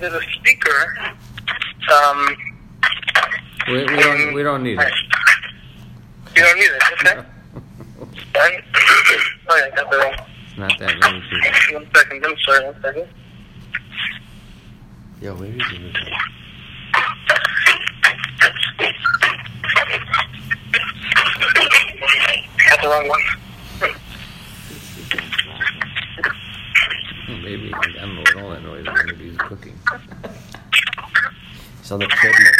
there's a speaker. Um, We, we don't we don't need it. You don't need it, okay? Oh yeah, I got the wrong. It's not that many people. One second, I'm sorry, one second. Yo, where is it? Got the wrong one. Maybe I don't know what all that noise is. Maybe he's cooking. He's on the treadmill.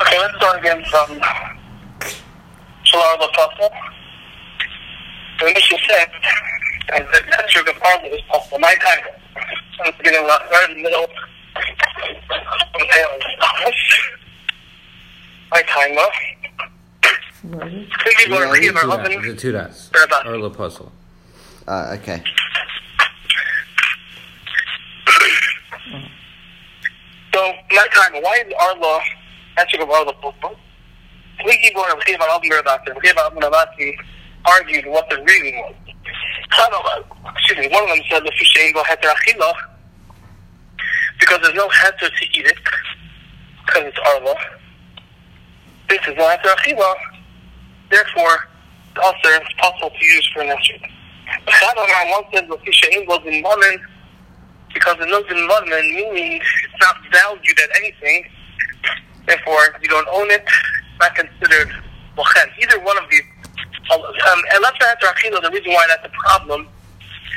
Okay, let's start again from Solar the Puzzle. The mission said, and the answer of the part of this puzzle, my time. So it's getting right in the middle. Okay, my timer. Please go Yeah, and see the our two dots. oven. The two dots. Or about- Or the puzzle. Uh, okay. So, my time, why is Arla, answer of Arla puzzle? We keep going to see about Alvin Rabaki. We about Alvin Rabaki argued what the reading was. Excuse me, one of them said, the Fishain Heter Achila, because there's no heter to eat it, because it's Arla. This is no heter Achila, therefore, also it's possible to use for an answer. Chadamar once said, the Fishain was in Mammon, because in Mammon meaning it's not valued at anything, therefore, you don't own it, not considered Mochen. Either one of these um, and let's the reason why that's a problem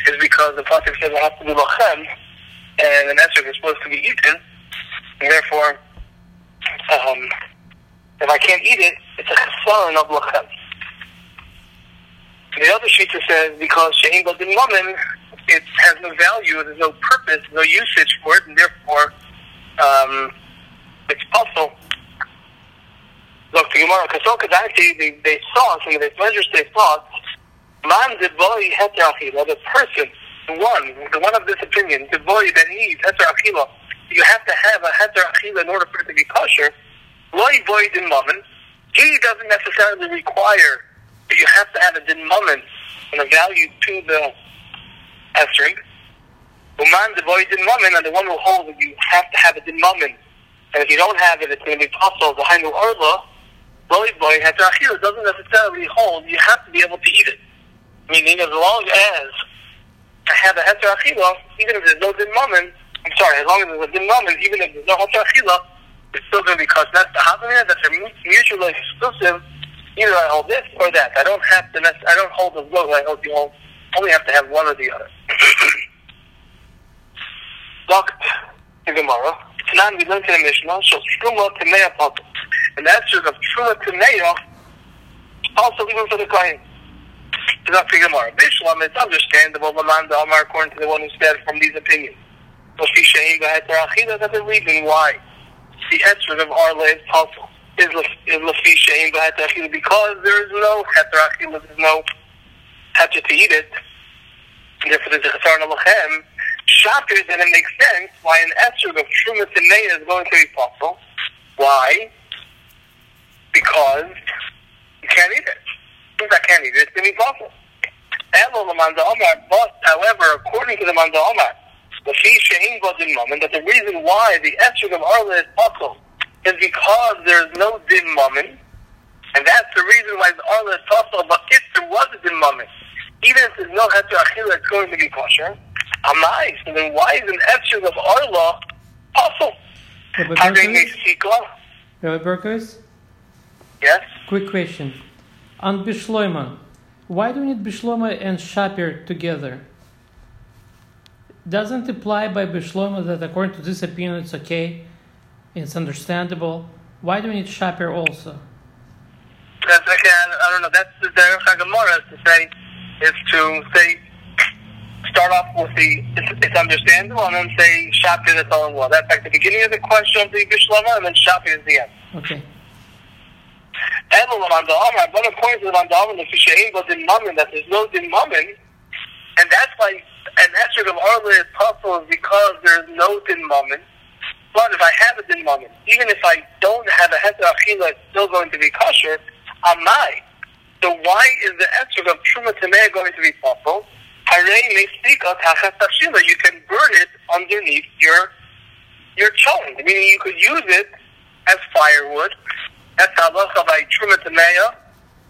is because the Pasuk says it has to be lochem, and an esrog is supposed to be eaten, and therefore, um, if I can't eat it, it's a chesaron of lochem. The other shita says because she'in din mammon, it has no value, there's no purpose, no usage for it, and therefore, um, it's possible. Look to Gemara, because so Kadati, they, they saw, some of the measures they saw, man the boy achila, the person, the one, the one of this opinion, the boy that needs heter achila, you have to have a heter achila in order for it to be kosher. Loy boy din mammon, he doesn't necessarily require that you have to have a din mammon and a value to the esrog. Uman the boy din mammon, and the one who holds that you have to have a din mammon. And if you don't have it, it's going to be possible. The Hainu Arla, Loy boy heter achila doesn't necessarily hold. You have to be able to eat it. Meaning, as long as I have a heter achila, even if there's no din mammon, I'm sorry, as long as there's a din mammon, even if there's no heter achila, it's still going to be because that's the havamina that's mutually exclusive. Either I hold this or that. I don't have to. I don't hold the both. I hold the whole. Only have to have one or the other. Locked in Gemara. Tanan we learned in the Mishnah. So truma tameya puzzle. And that's sort of truma tameya. Also even for the kohen. It's not for Gemara. Bishlam, it's understandable. Laman Amar, according to the one who said from these opinions. That's the reason why the esrog of Arla is possible. Is Shahim Baheter Achila because there is no Heter Achila, there's no Heter to eat it. And therefore there's a Chesar Lachem. Shapir, then it makes sense why an esrog of Truma Tameya is going to be possible. Why? Because you can't eat it. Since I can't eat it, it's going to be possible. Elo Lamanda Omar, but however, according to the Manda Omar, the fee shein godin moment, that the reason why the esrog of Arla is possible is because there's no din moment, and that's the reason why the Arla is possible, but if there was a din moment, even if there's no heter achila, it's going to be kosher. Amai, so then why is an esrog of Arla possible? Having a sikla? Yes? Quick question. On Bishloima, why do we need Bishloima and Shapir together? Doesn't apply by Bishloima that according to this opinion it's okay, it's understandable. Why do we need Shapir also? That's okay. I, don't know. That's the Derech HaGemara to say is to say start off with the it's, it's understandable and then say Shapir that's all in one. That's like the beginning of the question of the Bishlama and then Shapir is the end. Okay. And the Lamanda Amar, but according to the Lamanda Amar, the Fishaim was in Mammon, that there's no din Mammon, and that's why an esrog of Arla is possible because there's no din Mammon. But if I have a din mammon, even if I don't have a heter achila, it's still going to be kosher. Amai. So why is the answer of truma tameh going to be possible? Harei meistikah ha'chastashila. You can burn it underneath your your chong. Meaning you could use it as firewood. That's halacha by truma tameh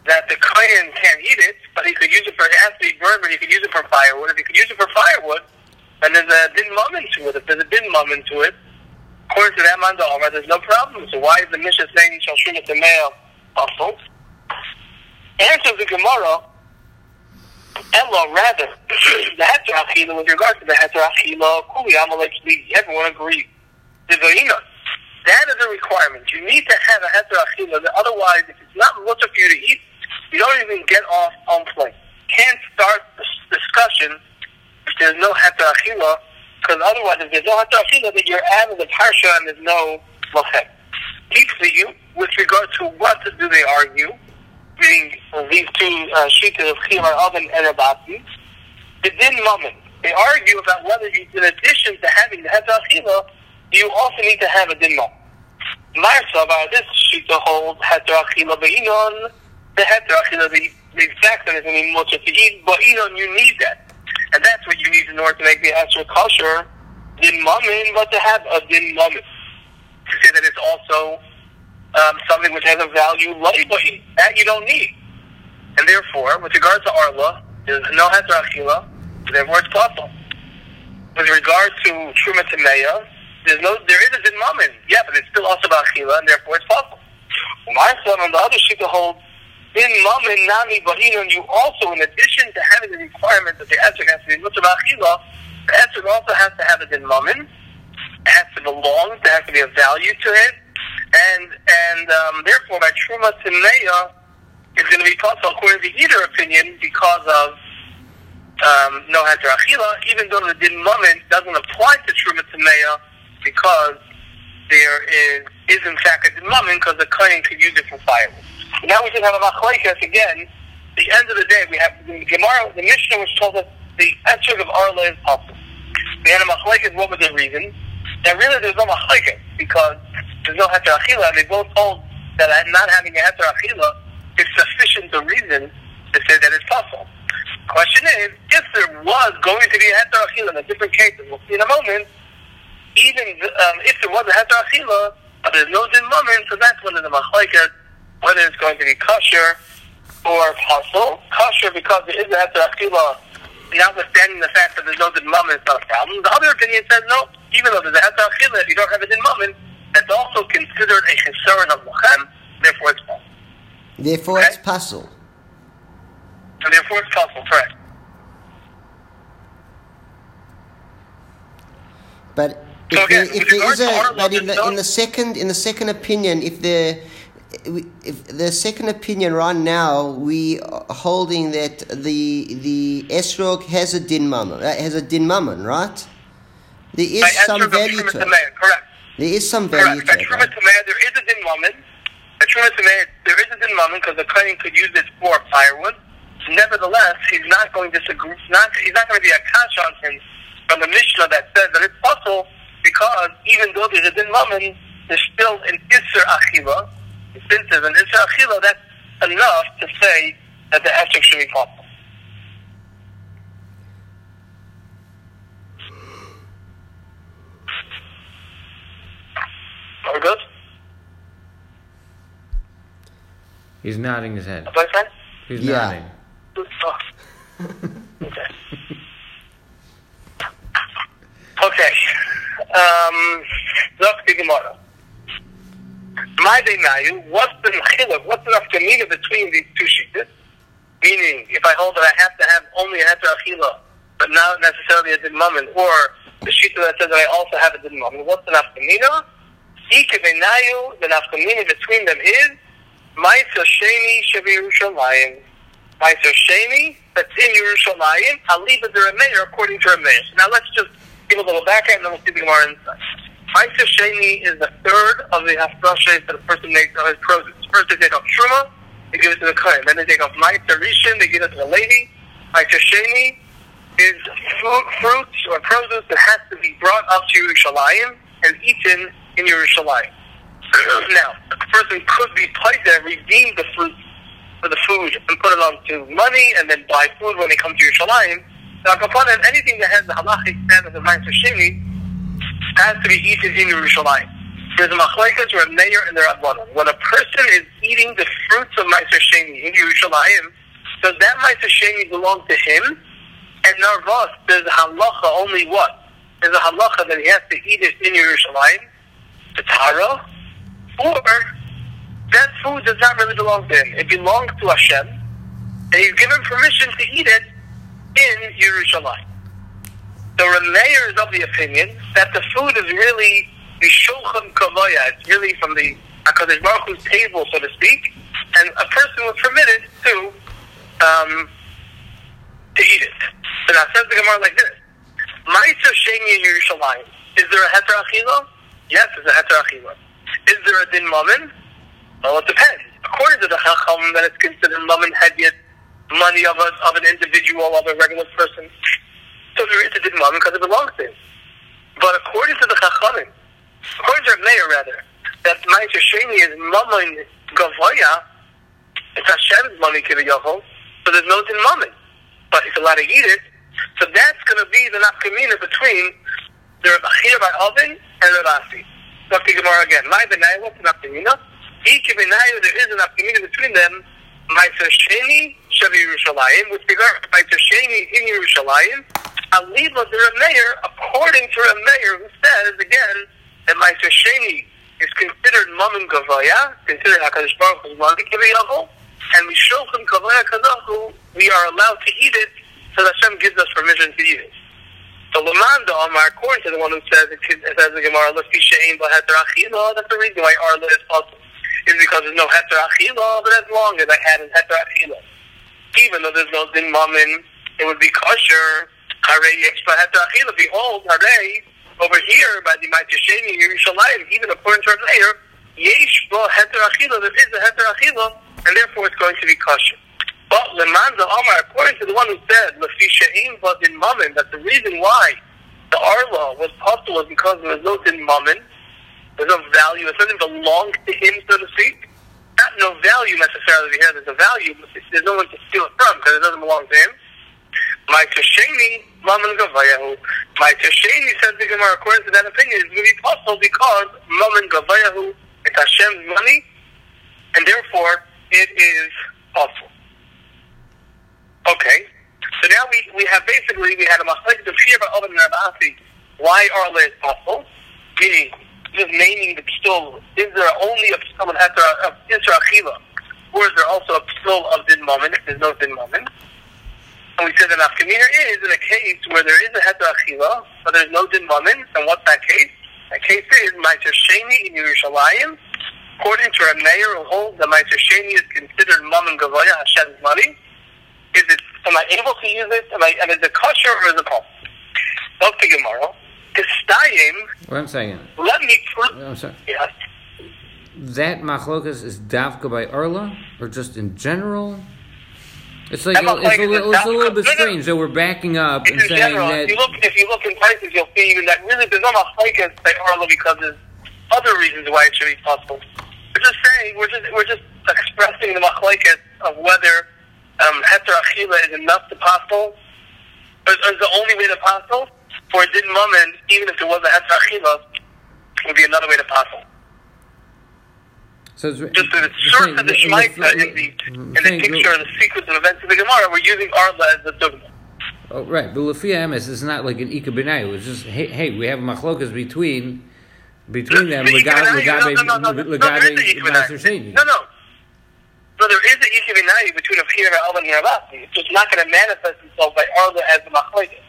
that the kohen can't eat it, but he could use it for it has to be burned, but he could use it for firewood. If he could use it for firewood, and there's a din mum into it, if there's a din mum into it, according to that man Omer, there's no problem. So why is the Mishnah saying shall shum it to also? Answers the Gemara, Ella, rather, the Heter with regard to the Heter Achila, Kuli Amalek everyone agrees. The Vaina, that is a requirement. You need to have a Heter Achila, otherwise, if it's not mutter for you to eat, you don't even get off on plane. Can't start this discussion if there's no Heter Achila, because otherwise, if there's no Heter Achila, then you're out of the Parsha and there's no Lochet. Keep for you, with regard to what do they argue, meaning these two uh, of Chimar Oven and Abati, the Din Mammon. They argue about whether in addition to having the Heter Achila, you also need to have a Din Mammon. Marsa, by this sheet to hold Heter Achila Be'inon, the Heter Achila, the, exact going to be mutter to eat, but Inon, you need that. And that's what you need in order to make the Esra kosher, Din Mammon, but to have a Din Mammon. To say that it's also um, something which has a value lightly. That you don't need. And therefore, with regard to Arla, there's no Heter Achila, therefore it's possible. With regard to Truma Tameya, there's no, there is a Din Mammon, yeah, but it's still also about Achila, and therefore it's possible. My son on the other sheet holds Din Mammon, Nami, Bahinon, you also, in addition to having the requirement that the Esrog has to be Mutter Achila, the Esrog also has to have a Din Mammon, it has to belong, there has to be a value to it, and and um, therefore by truma timeya is going to be possible according to either opinion because of um, no achila, even though the din moment doesn't apply to truma timeya because there is is in fact a moment because the kohen could use it for firewood. Now we just have a machlekes again. The end of the day, we have the Gemara, the Mishnah, which told us the answer of Arla is possible. We had a machlekes. What was the reason? That really there's no machlekes because there's no heter achila, they both hold that not having a heter achila is sufficient a reason to say that it's possible. Question is, if there was going to be a heter achila in a different case, we'll see in a moment, even um, if there was a heter achila, but there's no din so that's one of the machlekes, whether it's going to be kosher or possible. Kosher because there is a heter achila, notwithstanding the fact that there's no din moment, it's not a problem. The other opinion says no, even though there's a heter achila, if you don't have a din moment, that's also considered a chisaron of lachem, therefore it's possible. Therefore, Okay. it's puzzle. And therefore it's possible, correct. But if, So again, there, if there is a, but in the, in the second in the second opinion, if the if the second opinion right now we are holding that the the esrog has a din mammon, uh, has a din mammon, right? There is some value to it. Correct. There is some value Correct. To it. Right? Tameh, there is a din Truma Tameh, there is a din moment because the kohen could use this for firewood. Nevertheless, he's not going to disagree. Not, he's not going to be a kash on him from the Mishnah that says that it's possible because even though there's a din moment, there's still an isser achila. Since there's an isser achila, that's enough to say that the esrog should be possible. Are we good? He's nodding his head. What I He's Yeah. nodding. Oh. okay. Okay. Um, look, the Gemara. My day Mayu, what's the mechillah, what's the nafkamina between these two sheets? Meaning, if I hold that I have to have only a heter achila, but not necessarily a din mammon, or the sheet that says that I also have a din mammon, what's the nafkamina? Ikevenayu, the nafkamina between them is Ma'aser Sheni Shevi Yerushalayim. Ma'aser Sheni, that's in Yerushalayim, Aliba the Remeir, according to Remeir. Now let's just a little background, and then we'll see the Gemara inside. Ma'aser Sheni is the third of the Hafrashas that a person makes uh, on his produce. First they take off Truma, they give it to the Kohen. Then they take off Ma'aser Rishon, they give it to the lady. Ma'aser Sheni is fruit, fruits or produce that has to be brought up to Yerushalayim and eaten in Yerushalayim. now, a person could be paida, redeem the fruit for the food and put it onto money and then buy food when they come to Yerushalayim. Now, upon anything that has the halachic status of Ma'aser Sheni has to be eaten in Yerushalayim. There's a machlekes or a mayor and there are When a person is eating the fruits of Ma'aser Sheni in Yerushalayim, does that Ma'aser Sheni belong to him? And Narvas, there's a halacha only what? There's a halacha that he has to eat it in Yerushalayim, the Tara, or that food does not really belong to him. It belongs to Hashem, and he's given permission to eat it in Yerushalayim. The Rameir is of the opinion that the food is really the Shulchan Kavaya. It's really from the HaKadosh Baruch table, so to speak, and a person was permitted to um, to eat it. So now says the Gemara like this: Ma'aser Sheni in Yerushalayim. Is there a heter? Yes, there's a heter. Is there a din mammon? Well, it depends. According to the Chacham, that it's considered mammon hedyet, money of a, of an individual, of a regular person. So there is a din mammon because it belongs to him. But according to the Chachamim, according to Meir rather, that Ma'aser Sheni is mammon gavoya, it's Hashem's money kiviyachol, so there's no din mammon. But he's allowed to eat it, so that's going to be the nafkamina between the Rebbe by Oven and the Asi. Dr. Gemara again. My benai, what's an aftermina? Each benai, there is an aftermina between them. Ma'aser Sheni, Shavi Yerushalayim, with regard to Ma'aser in Yerushalayim, Aliva the Rameir, according to Rameir, who says, again, that Ma'aser Sheni is considered Mammon Gavaya, considered HaKadosh Baruch Hu's Mali Kiviyahu, and Mishochem Kavaya Kadahu, we are allowed to eat it, so Hashem gives us permission to eat it. So Lamanda Omar, according to the one who says it, says the Gemara, Lafi Shein Heter Achila, that's the reason why Arla is possible. Is because there's no Heter Achila, but as long as I had an Heter. Even though there's no Din Mamin, it would be kosher. Behold, Hare, over here by the Ma'aser Sheni Yerushalayim, even according to our layer, Yeshba Heter Achila, there is a Heter Achila, and therefore it's going to be kosher. But Lemanza Omar, according to the one who said Lefishaim but in Mammon, that the reason why the Arla was possible was because there was no din Mammon, there's no value, it doesn't belong to him, so to speak. Not no value necessarily here, there's a value, but there's no one to steal it from because it doesn't belong to him. My Tasheni, Mammon Gavayahu. My Tasheni says the Gemara, according to that opinion, is really possible because Mammon Gavayahu is Hashem's money, and therefore it is possible. Okay. So now we, we have basically, we had a machalik of about Oven and Rav Asi. Why are is possible? Meaning, just naming the pstul. Is there only a pstul of Isra Achila? Or is there also a pstul of Din Moment, if there's no Din Moment? And we said that Afkamina is in a case where there is a Heter Achila, but there's no Din Moment. And what's that case? That case is Ma'aser Sheni in Yerushalayim. According to our mayor who holds that Ma'aser Sheni is considered and Gavoya, Hashem's money, is it, am I able to use it? Am I, and is it kosher or is it not? Look to Gemara. Kistayim. One second. Let me. I'm sorry. Yes. That machlokas is davka by Arla, or just in general? It's like That a, it's, a little, it's a little bit strange that we're backing up and In saying general, if you that. look, if you look in places, you'll see even that really there's no machlekes by Arla because there's other reasons why it should be possible. We're just saying, we're just we're just expressing the machlekes of whether um, heter achila is enough to possible, or is the only way to possible, or it didn't moment, even if there was a achila, would be another way to possible. So it's, Just the source of the Shemaita in the, in the picture of the sequence of events of the Gemara, we're using Arla as the dogma. Oh, right, but Lafia Emes is not like an Ika Benayu. It's just, hey, hey, we have machlokas between between them, The Legabe no, no, no, no, no, there is a Master. No, no. No, there is an Ikebinayu between a Peter and Alvin and It's just not going to manifest itself by Arla as the Machlekes.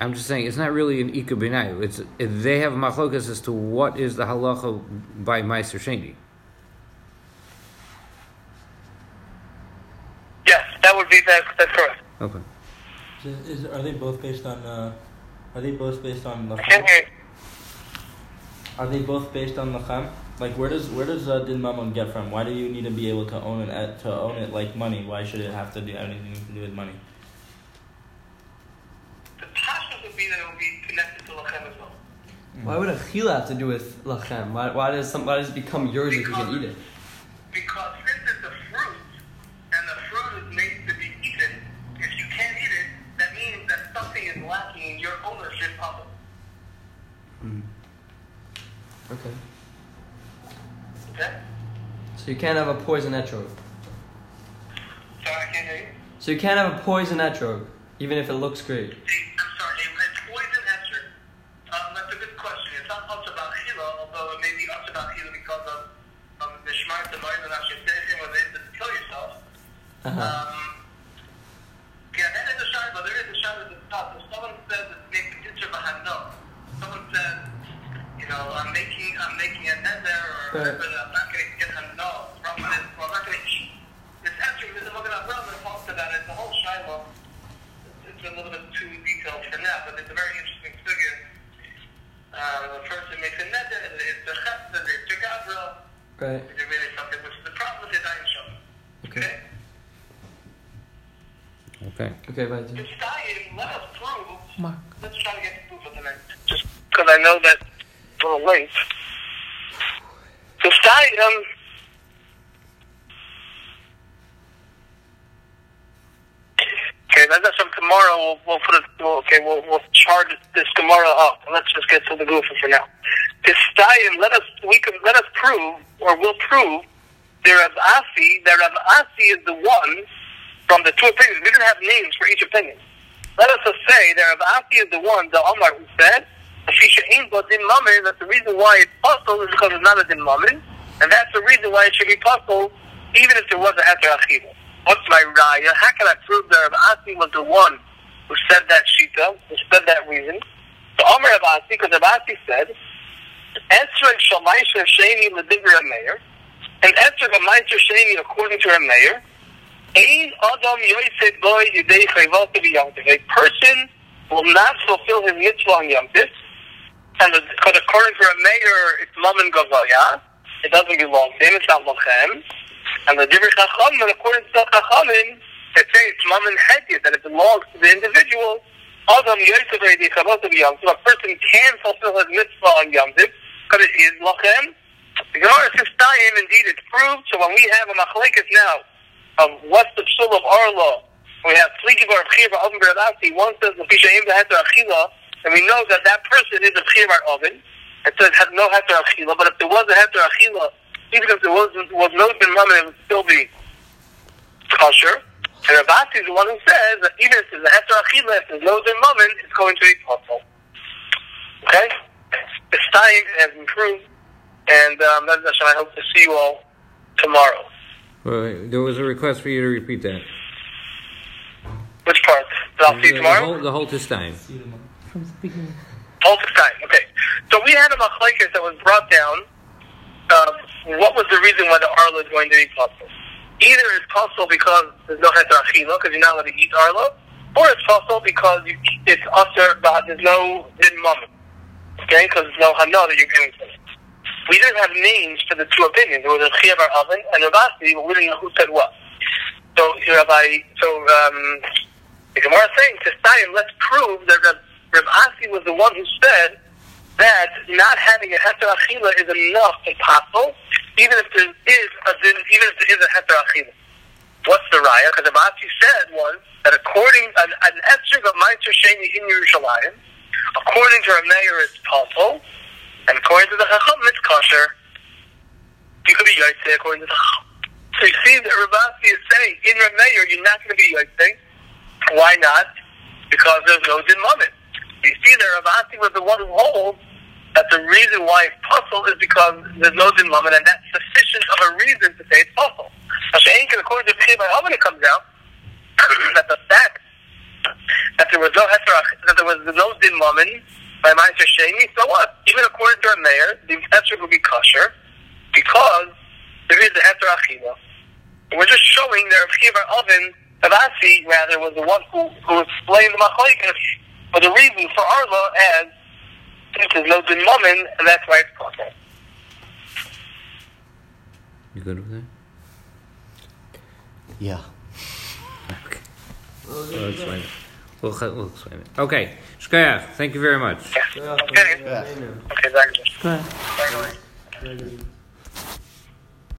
I'm just saying, it's not really an Ika Benayu. It's they have machlokas as to what is the halacha by Ma'aser Sheni. Yes, that would be, that, that's correct. Okay. Is, is, are they both based on? Uh, are they both based on I can't lachem? hear. Are they both based on lachem? Like where does where does uh, din mammon get from? Why do you need to be able to own it to own it like money? Why should it have to do anything to do with money? The Pasha would be that it would be connected to Lachem as well. Why would a chila have to do with lachem? Why, why does some, why does it become yours if you can eat it? Because since it's a fruit, and the fruit is made to be eaten, if you can't eat it, that means that something is lacking in your ownership of it. Hmm. Okay. Okay? So you can't have a poison etrog. Sorry, I can't hear you. So you can't have a poison etrog, even if it looks great. See, I'm sorry, a, a poison answer. Um, that's a good question. It's not us about Hila, although it may be us about Hila because of um, the Shemar Tavoyin and Ashkenazi was able to kill yourself. Uh-huh. Um, yeah, that is a shot, but there is a shot at the. If someone says it's making picture behind no, someone says, you know, I'm making, I'm making a nether or Right. whatever, I'm not going to get a no from this, or I'm not going to eat. This answer is looking at Ram and talks about it. The whole Shiloh it's a little bit too detailed for now, but it's a very interesting figure. Uh, the person makes a nether, it's a chesed, it's a Right. it's really something which is the problem with Yadayim Shem. Okay? Okay. Okay, bye. This dying, let us prove, Mark. let's try to get proof of the night. Just because I know that it's a little late. This dying, um, Okay, then that's from tomorrow. We'll, we'll put it. We'll, okay, we'll we'll charge this tomorrow up. Let's just get to the goof for now. This stallion, let us we can let us prove or we'll prove that Rav Asi that Rav Asi is the one from the two opinions. We didn't have names for each opinion. Let us just say that Rav Asi is the one, the Omar, who said. That the reason why it's possible is because it's not a din mammon, and that's the reason why it should be possible, even if there was a heter achila. What's my raya? How can I prove that Rav Asi was the one who said that shita, who said that reason? The Omer Rav Asi, because Rav Asi said, Esrog Shamaisha Sheni Ledivra Meir, and Esrog Amaisha Sheni according to her mayor, A person will not fulfill his mitzvah on Yomtiv, and because according to a mayor, it's Mammon Gavaya, it doesn't belong to him, it's not Lachem. And the Divrei Chacham, and according to the Chachamim, they say it's Mammon Hediyah, that it belongs to the individual. Adam Yosef Yidei Chayvot Yomtiv. A person can fulfill his mitzvah on Yomtiv, because it is Lachem. The Gemara says. Indeed, it's proved. So when we have a machlekes now of what's the psul of our law, we have Fliki Bar Chiva Oven Beradasi. One says the Pishaim Heter Achila, and we know that that person is a Chivar Oven. It says has no Heter Achila, but if there was a Heter Achila, even if there was was no bin mammon, it would still be kosher. And Rav Asi is the one who says that even if there's a Heter Achila, if there's no bin mammon, it's going to be possible. Okay, the Stein has improved, and um, I hope to see you all tomorrow. Well, there was a request for you to repeat that. Which part? That I'll see you The, tomorrow. whole, the whole this time. From the beginning. Whole time. Okay. So we had a machlekes that was brought down. Uh, what was the reason why the arla is going to be possible? Either it's possible because there's no heter achila, because you're not allowed to eat arla, or it's possible because you, it's usher, but there's no din mama. Okay, because there's no hana that you're getting to. We didn't have names for the two opinions. There was a chiyavar oven and Rav Asi, but we didn't know who said what. So, Rabbi, so um, the Gemara saying to Stayim, let's prove that Rab, Rab was the one who said that not having a heter achila is enough and possible, even if there is a even if there is a heter achila. What's the raya? Because Rab Asi said was that according an, an esrog of Ma'aser Sheni in Yerushalayim, according to our mayor, it's possible, and according to the Chacham, it's kosher. You could be Yaitse according to the Chacham. So you see that Rav Asi is saying, in Rameir, you're not going to be Yaitse. Why not? Because there's no din moment. You see that Rav Asi was the one who holds that the reason why it's possible is because there's no din moment, and that's sufficient of a reason to say it's possible. Now, Shein, according to by it comes out that the fact that there was no heterach, that there was no din moment by Ma'aser Sheni, so what? Even according to our mayor, the heter would be kosher because there is the heter achila. We're just showing that Rav Kiva Oven, Avasi, rather, was the one who, who explained the machlekes for the reason for our law as since there's no din moment, and that's why it's possible. You good with that? Yeah. Okay. Oh, that's fine. We'll, we'll explain it. Okay, Shkoyach, thank you very much. Okay. Okay, danke. Go ahead. Danke.